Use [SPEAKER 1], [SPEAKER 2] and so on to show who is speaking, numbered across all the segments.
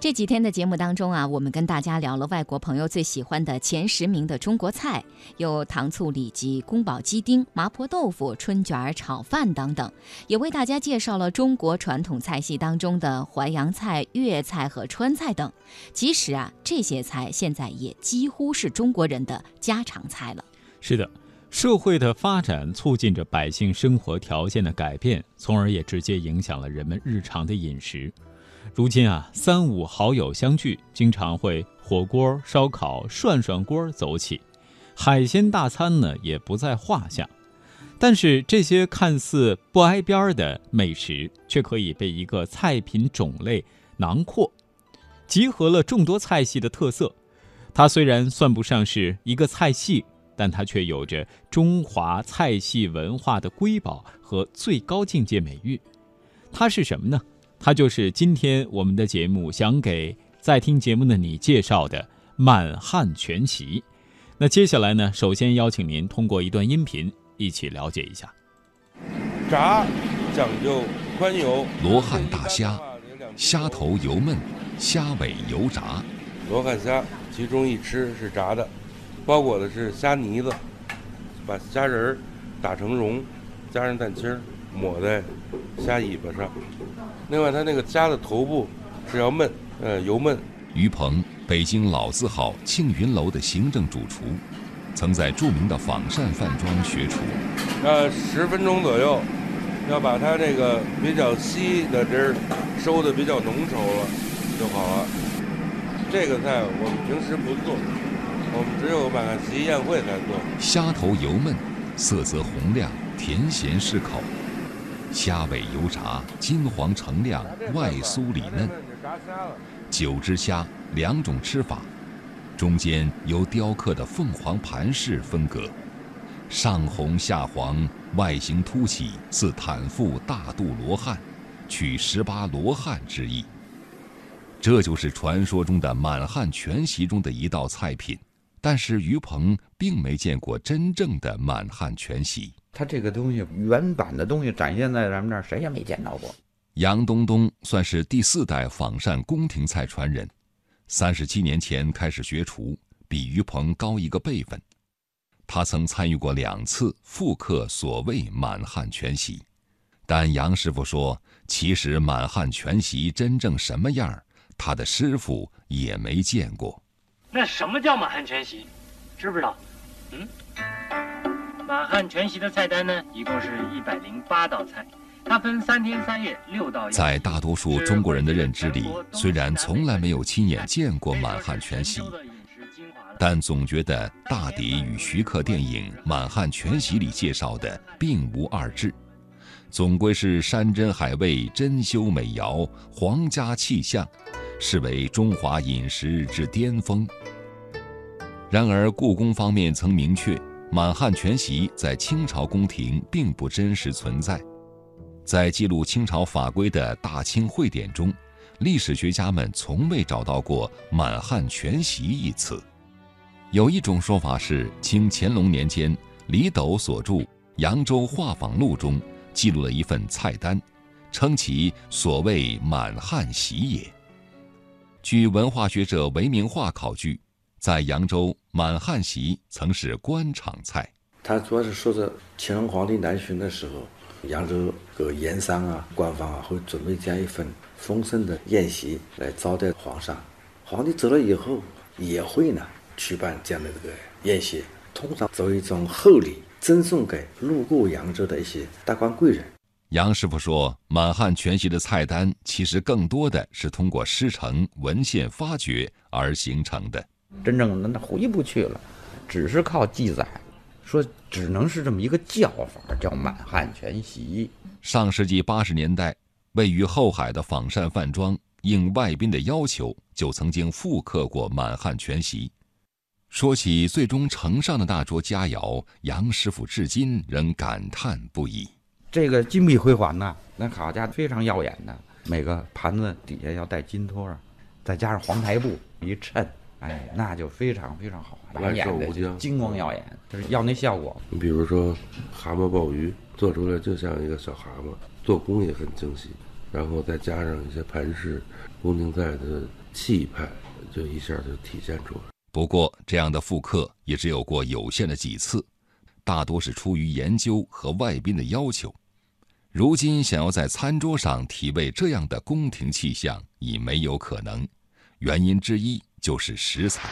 [SPEAKER 1] 这几天的节目当中啊，我们跟大家聊了外国朋友最喜欢的前十名的中国菜，有糖醋里脊、宫保鸡丁、麻婆豆腐、春卷、炒饭等等，也为大家介绍了中国传统菜系当中的淮扬菜、粤菜和川菜等。其实啊，这些菜现在也几乎是中国人的家常菜了。
[SPEAKER 2] 是的，社会的发展促进着百姓生活条件的改变，从而也直接影响了人们日常的饮食。如今啊，三五好友相聚，经常会火锅、烧烤、涮涮锅走起，海鲜大餐呢也不在话下。但是这些看似不挨边的美食，却可以被一个菜品种类囊括，集合了众多菜系的特色。它虽然算不上是一个菜系，但它却有着中华菜系文化的瑰宝和最高境界美誉。它是什么呢？它就是今天我们的节目想给在听节目的你介绍的满汉全席。那接下来呢，首先邀请您通过一段音频一起了解一下。
[SPEAKER 3] 炸讲究宽油，
[SPEAKER 4] 罗汉大虾，虾头油焖，虾尾油炸。
[SPEAKER 3] 罗汉虾其中一吃是炸的，包裹的是虾泥子，把虾仁儿打成蓉，加上蛋清儿抹在虾尾巴上。另外，它那个虾的头部是要焖，呃，油焖。
[SPEAKER 4] 于鹏，北京老字号庆云楼的行政主厨，曾在著名的仿膳饭庄学厨。
[SPEAKER 3] 呃，十分钟左右，要把它这个比较稀的汁儿收的比较浓稠了就好了。这个菜我们平时不做，我们只有满汉席宴会才做。
[SPEAKER 4] 虾头油焖，色泽红亮，甜咸适口。虾尾油炸，金黄澄亮，外酥里嫩。九只虾，两种吃法，中间由雕刻的凤凰盘式分隔，上红下黄，外形凸起，似坦腹大肚罗汉，取十八罗汉之意。这就是传说中的满汉全席中的一道菜品，但是于鹏并没见过真正的满汉全席。
[SPEAKER 5] 他这个东西原版的东西展现在咱们这儿，谁也没见到过。
[SPEAKER 4] 杨东东算是第四代仿膳宫廷菜传人，三十七年前开始学厨，比于鹏高一个辈分。他曾参与过两次复刻所谓满汉全席，但杨师傅说，其实满汉全席真正什么样，他的师傅也没见过。
[SPEAKER 6] 那什么叫满汉全席？知不知道？嗯。满汉全席的菜单呢，一共是一百零八道菜，它分三天三夜六道。
[SPEAKER 4] 在大多数中国人的认知里，虽然从来没有亲眼见过满汉全席，但总觉得大抵与徐克电影《满汉全席》里介绍的并无二致，总归是山珍海味、珍馐美肴、皇家气象，视为中华饮食之巅峰。然而，故宫方面曾明确。满汉全席在清朝宫廷并不真实存在，在记录清朝法规的《大清会典》中，历史学家们从未找到过“满汉全席”一词。有一种说法是，清乾隆年间李斗所著《扬州画舫录》中记录了一份菜单，称其所谓“满汉席”也。据文化学者韦明化考据。在扬州，满汉席曾是官场菜。
[SPEAKER 7] 他主要是说着乾隆皇帝南巡的时候，扬州各盐商啊、官方啊会准备这样一份丰盛的宴席来招待皇上。皇帝走了以后，也会呢举办这样的这个宴席，通常作为一种厚礼，赠送给路过扬州的一些达官贵人。
[SPEAKER 4] 杨师傅说，满汉全席的菜单其实更多的是通过师承、文献发掘而形成的。
[SPEAKER 5] 真正的那回不去了，只是靠记载，说只能是这么一个叫法，叫满汉全席。
[SPEAKER 4] 上世纪八十年代，位于后海的仿膳饭庄应外宾的要求，就曾经复刻过满汉全席。说起最终呈上的那桌佳肴，杨师傅至今仍感叹不已。
[SPEAKER 5] 这个金碧辉煌呐，那好家伙，非常耀眼的，每个盘子底下要带金托啊，再加上黄台布一衬。哎，那就非常非常好，
[SPEAKER 3] 万寿无疆，
[SPEAKER 5] 金光耀眼，就是要那效果。
[SPEAKER 3] 你比如说，蛤蟆鲍鱼做出来就像一个小蛤蟆，做工也很精细。然后再加上一些盘饰宫廷菜的气派，就一下就体现出来。
[SPEAKER 4] 不过，这样的复刻也只有过有限的几次，大多是出于研究和外宾的要求。如今想要在餐桌上体味这样的宫廷气象，已没有可能。原因之一就是食材。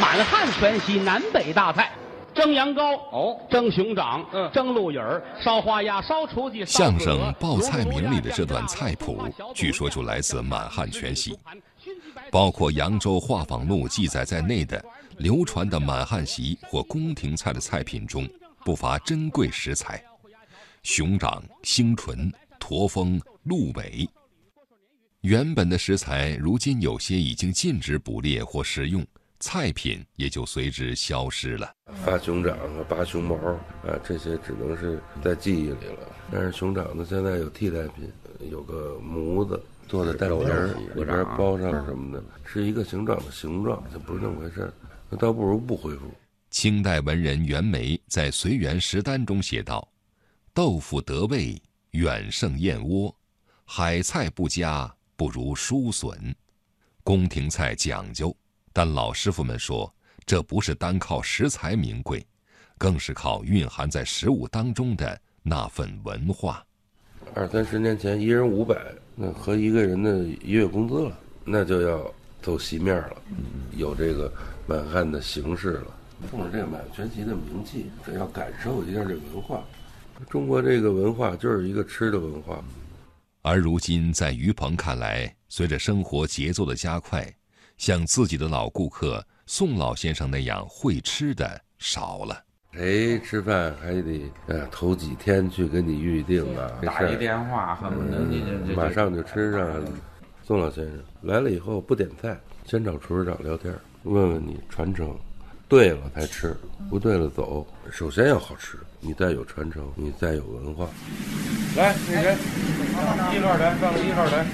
[SPEAKER 8] 满汉全席南北大菜，蒸羊羔哦，蒸熊掌，嗯，蒸鹿尾儿，烧花鸭，烧雏鸡。
[SPEAKER 4] 相声《报菜名》里的这段菜谱，据说就来自满汉全席。包括扬州画舫录记载在内的流传的满汉席或宫廷菜的菜品中，不乏珍贵食材：熊掌、星唇、驼峰、鹿尾。原本的食材，如今有些已经禁止捕猎或食用，菜品也就随之消失了。
[SPEAKER 3] 发熊掌啊，拔熊毛啊，这些只能是在记忆里了。但是熊掌呢，现在有替代品，有个模子。做的蛋皮儿里边包上什么的，是一个熊掌的形状，就不是那么回事那倒不如不恢复。
[SPEAKER 4] 清代文人袁枚在《随园食单》中写道：“豆腐得味远胜燕窝，海菜不佳不如蔬笋。”宫廷菜讲究，但老师傅们说，这不是单靠食材名贵，更是靠蕴含在食物当中的那份文化。
[SPEAKER 3] 二三十年前，一人五百。那和一个人的一月工资了，那就要走席面了，有这个满汉的形式了。冲着这个满汉全席的名气，得要感受一下这文化。中国这个文化就是一个吃的文化。
[SPEAKER 4] 而如今，在于鹏看来，随着生活节奏的加快，像自己的老顾客宋老先生那样会吃的少了。
[SPEAKER 3] 谁吃饭还得呃头几天去给你预定啊？
[SPEAKER 5] 打一电话恨不得你
[SPEAKER 3] 马上就吃上。宋老先生来了以后不点菜，先找厨师长聊天，问问你传承，对了才吃，不对了走。首先要好吃，你再有传承，你再有文化。来，那谁，一号台上一号台，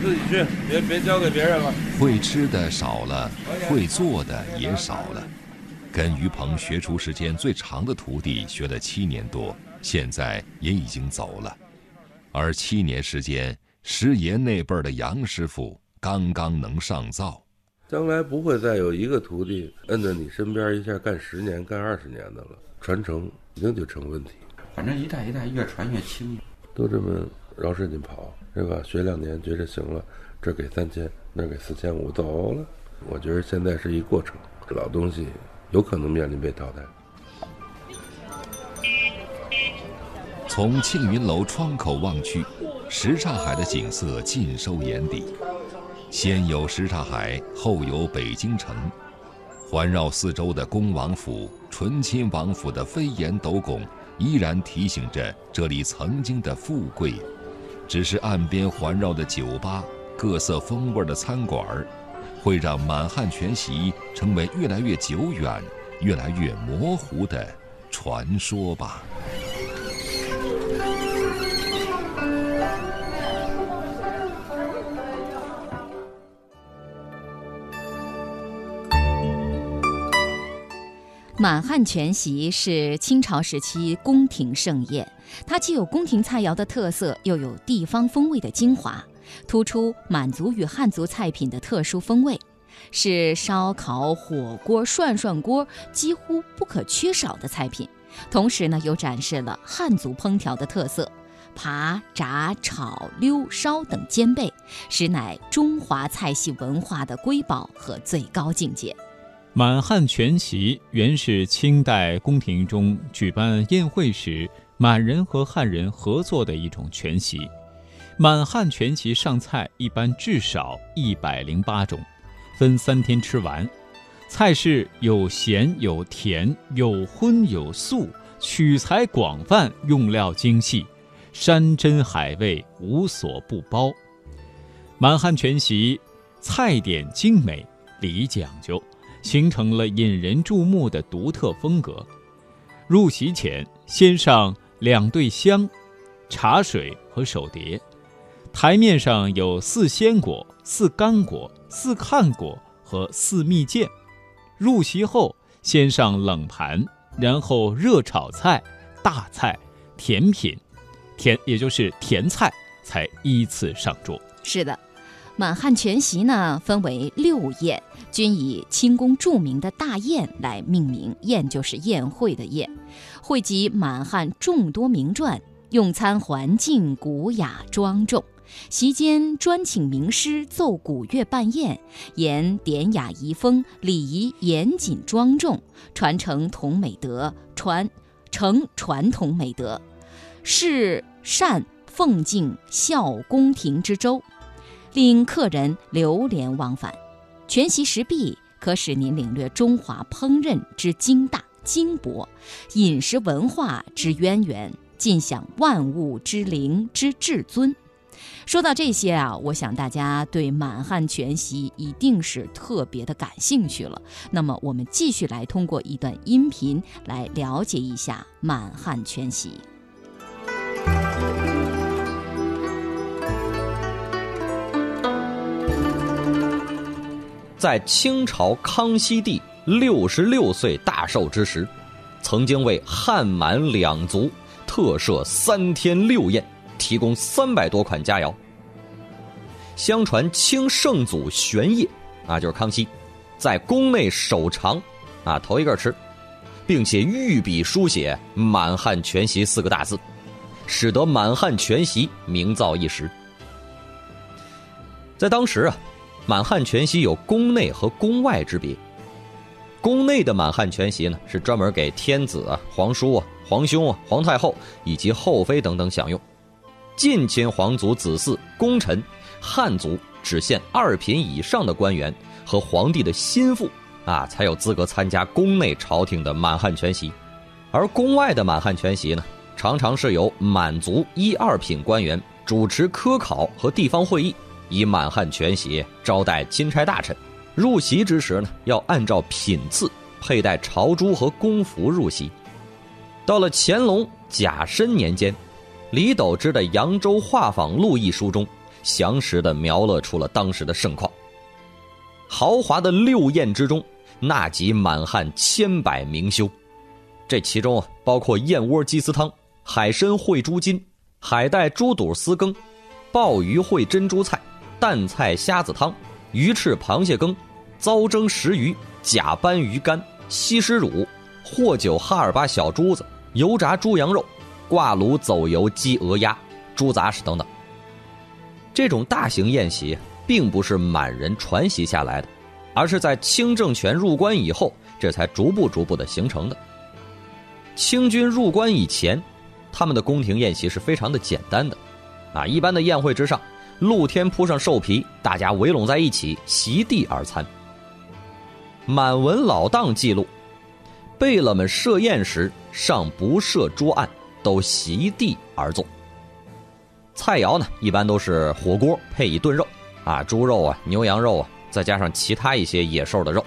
[SPEAKER 3] 自己去，别别交给别人了。
[SPEAKER 4] 会吃的少了，会做的也少了。跟于鹏学厨时间最长的徒弟学了七年多，现在也已经走了。而七年时间，师爷那辈儿的杨师傅刚刚能上灶。
[SPEAKER 3] 将来不会再有一个徒弟摁在你身边一下干十年、干二十年的了，传承一定就成问题。
[SPEAKER 5] 反正一代一代越传越轻，
[SPEAKER 3] 都这么绕着你跑，是吧？学两年觉着行了，这给三千，那给四千五，走了。我觉得现在是一过程，老东西。有可能面临被淘汰。
[SPEAKER 4] 从庆云楼窗口望去，什刹海的景色尽收眼底。先有什刹海，后有北京城，环绕四周的恭王府、醇亲王府的飞檐斗拱，依然提醒着这里曾经的富贵。只是岸边环绕的酒吧、各色风味的餐馆。会让满汉全席成为越来越久远、越来越模糊的传说吧。
[SPEAKER 1] 满汉全席是清朝时期宫廷盛宴，它既有宫廷菜肴的特色，又有地方风味的精华。突出满族与汉族菜品的特殊风味，是烧烤、火锅、涮涮锅几乎不可缺少的菜品。同时呢，又展示了汉族烹调的特色，扒、炸、炒、溜、烧等兼备，实乃中华菜系文化的瑰宝和最高境界。
[SPEAKER 2] 满汉全席原是清代宫廷中举办宴会时，满人和汉人合作的一种全席。满汉全席上菜一般至少一百零八种，分三天吃完。菜式有咸有甜，有荤有素，取材广泛，用料精细，山珍海味无所不包。满汉全席菜点精美，礼讲究，形成了引人注目的独特风格。入席前先上两对香、茶水和手碟。台面上有四鲜果、四干果、四看果和四蜜饯。入席后，先上冷盘，然后热炒菜、大菜、甜品，甜也就是甜菜，才依次上桌。
[SPEAKER 1] 是的，满汉全席呢分为六宴，均以清宫著名的大宴来命名，宴就是宴会的宴，汇集满汉众多名传，用餐环境古雅庄重。席间专请名师奏古乐伴宴，言典雅遗风，礼仪严谨庄重，传承同美德，传承传统美德，是善奉敬孝宫廷之周，令客人流连忘返。全席食毕，可使您领略中华烹饪之精大精博，饮食文化之渊源，尽享万物之灵之至尊。说到这些啊，我想大家对满汉全席一定是特别的感兴趣了。那么，我们继续来通过一段音频来了解一下满汉全席。
[SPEAKER 9] 在清朝康熙帝六十六岁大寿之时，曾经为汉满两族特设三天六宴。提供三百多款佳肴。相传清圣祖玄烨啊，就是康熙，在宫内首尝啊，头一个吃，并且御笔书写“满汉全席”四个大字，使得满汉全席名噪一时。在当时啊，满汉全席有宫内和宫外之别。宫内的满汉全席呢，是专门给天子啊、皇叔啊、皇兄啊、皇太后以及后妃等等享用。近亲皇族子嗣、功臣、汉族只限二品以上的官员和皇帝的心腹啊，才有资格参加宫内朝廷的满汉全席。而宫外的满汉全席呢，常常是由满族一二品官员主持科考和地方会议，以满汉全席招待钦差大臣。入席之时呢，要按照品次佩戴朝珠和宫服入席。到了乾隆甲申年间。李斗之的《扬州画舫录》一书中，详实的描勒出了当时的盛况。豪华的六宴之中，纳集满汉千百名修，这其中啊，包括燕窝鸡丝汤、海参烩猪筋、海带猪肚丝羹、鲍鱼烩珍珠菜、蛋菜虾子汤、鱼翅螃蟹羹、糟蒸石鱼、假斑鱼干、西施乳、霍酒哈尔巴小珠子、油炸猪羊肉。挂炉走油鸡鹅鸭、猪杂食等等。这种大型宴席并不是满人传习下来的，而是在清政权入关以后，这才逐步逐步的形成的。清军入关以前，他们的宫廷宴席是非常的简单的，啊，一般的宴会之上，露天铺上兽皮，大家围拢在一起，席地而餐。满文老档记录，贝勒们设宴时尚不设桌案。都席地而坐。菜肴呢，一般都是火锅配一炖肉，啊，猪肉啊，牛羊肉啊，再加上其他一些野兽的肉。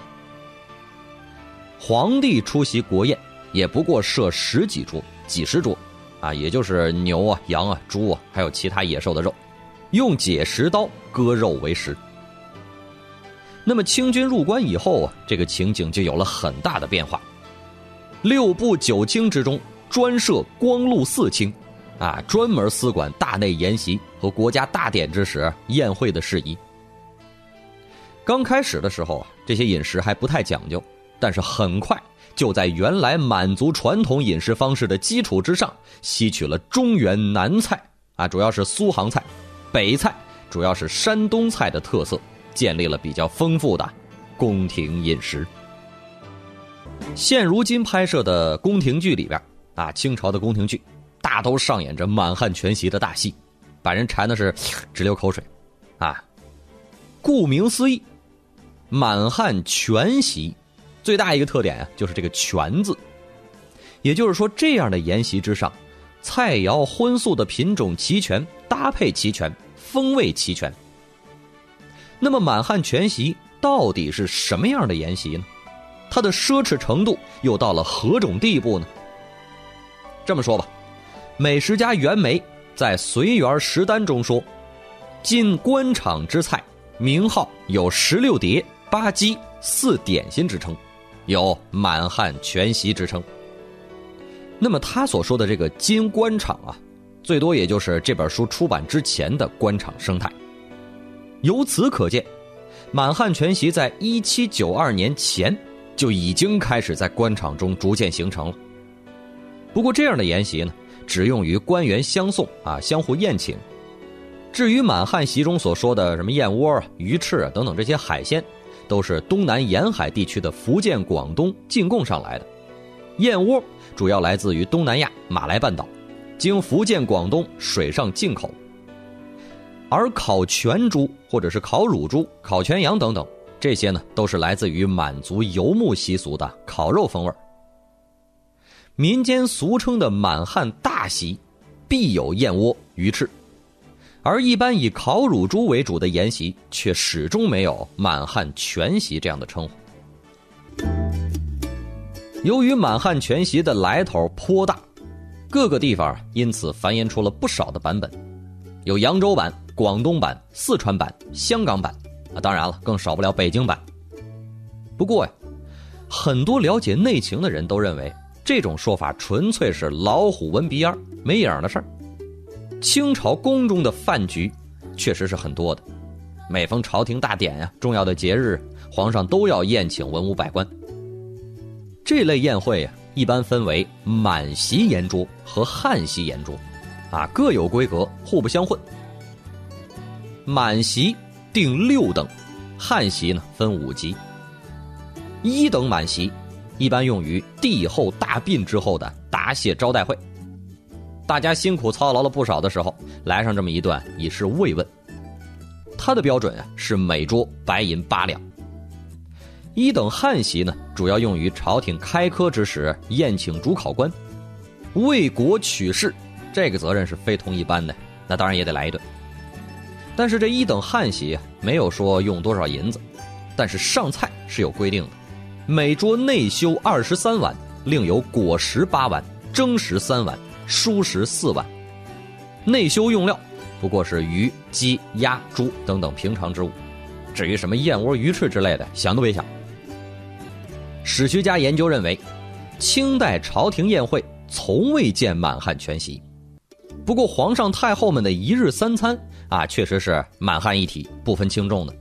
[SPEAKER 9] 皇帝出席国宴，也不过设十几桌、几十桌，啊，也就是牛啊、羊啊、猪啊，还有其他野兽的肉，用解食刀割肉为食。那么清军入关以后啊，这个情景就有了很大的变化。六部九卿之中。专设光禄四卿，啊，专门司管大内筵席和国家大典之时宴会的事宜。刚开始的时候啊，这些饮食还不太讲究，但是很快就在原来满族传统饮食方式的基础之上，吸取了中原南菜啊，主要是苏杭菜，北菜主要是山东菜的特色，建立了比较丰富的宫廷饮食。现如今拍摄的宫廷剧里边。啊，清朝的宫廷剧，大都上演着满汉全席的大戏，把人馋的是直流口水，啊，顾名思义，满汉全席最大一个特点啊，就是这个“全”字，也就是说，这样的筵席之上，菜肴荤素的品种齐全，搭配齐全，风味齐全。那么，满汉全席到底是什么样的筵席呢？它的奢侈程度又到了何种地步呢？这么说吧，美食家袁枚在《随园食单》中说：“进官场之菜，名号有十六碟、八鸡、四点心之称，有满汉全席之称。”那么他所说的这个金官场啊，最多也就是这本书出版之前的官场生态。由此可见，满汉全席在一七九二年前就已经开始在官场中逐渐形成了。不过，这样的筵席呢，只用于官员相送啊，相互宴请。至于满汉席中所说的什么燕窝啊、鱼翅啊等等这些海鲜，都是东南沿海地区的福建、广东进贡上来的。燕窝主要来自于东南亚马来半岛，经福建、广东水上进口。而烤全猪或者是烤乳猪、烤全羊等等，这些呢都是来自于满族游牧习俗的烤肉风味民间俗称的满汉大席，必有燕窝、鱼翅。而一般以烤乳猪为主的筵席，却始终没有满汉全席这样的称呼。由于满汉全席的来头颇大，各个地方因此繁衍出了不少的版本，有扬州版、广东版、四川版、香港版，啊，当然了，更少不了北京版。不过呀，很多了解内情的人都认为，这种说法纯粹是老虎闻鼻烟没影的事儿。清朝宫中的饭局，确实是很多的。每逢朝廷大典呀、重要的节日，皇上都要宴请文武百官。这类宴会啊，一般分为满席宴桌和汉席宴桌，啊，各有规格，互不相混。满席定六等，汉席呢分五级。一等满席，一般用于帝后大殡之后的答谢招待会。大家辛苦操劳了不少的时候，来上这么一段以示慰问。它的标准啊是每桌白银八两。一等汉席呢，主要用于朝廷开科之时宴请主考官，为国取士，这个责任是非同一般的。那当然也得来一顿。但是这一等汉席没有说用多少银子，但是上菜是有规定的，每桌内修二十三碗，另有果食八碗，蒸食三碗。蔬食四碗，内修用料不过是鱼、鸡、鸭、猪等等平常之物，至于什么燕窝、鱼翅之类的，想都别想。史学家研究认为，清代朝廷宴会从未见满汉全席，不过皇上太后们的一日三餐啊，确实是满汉一体，不分轻重的。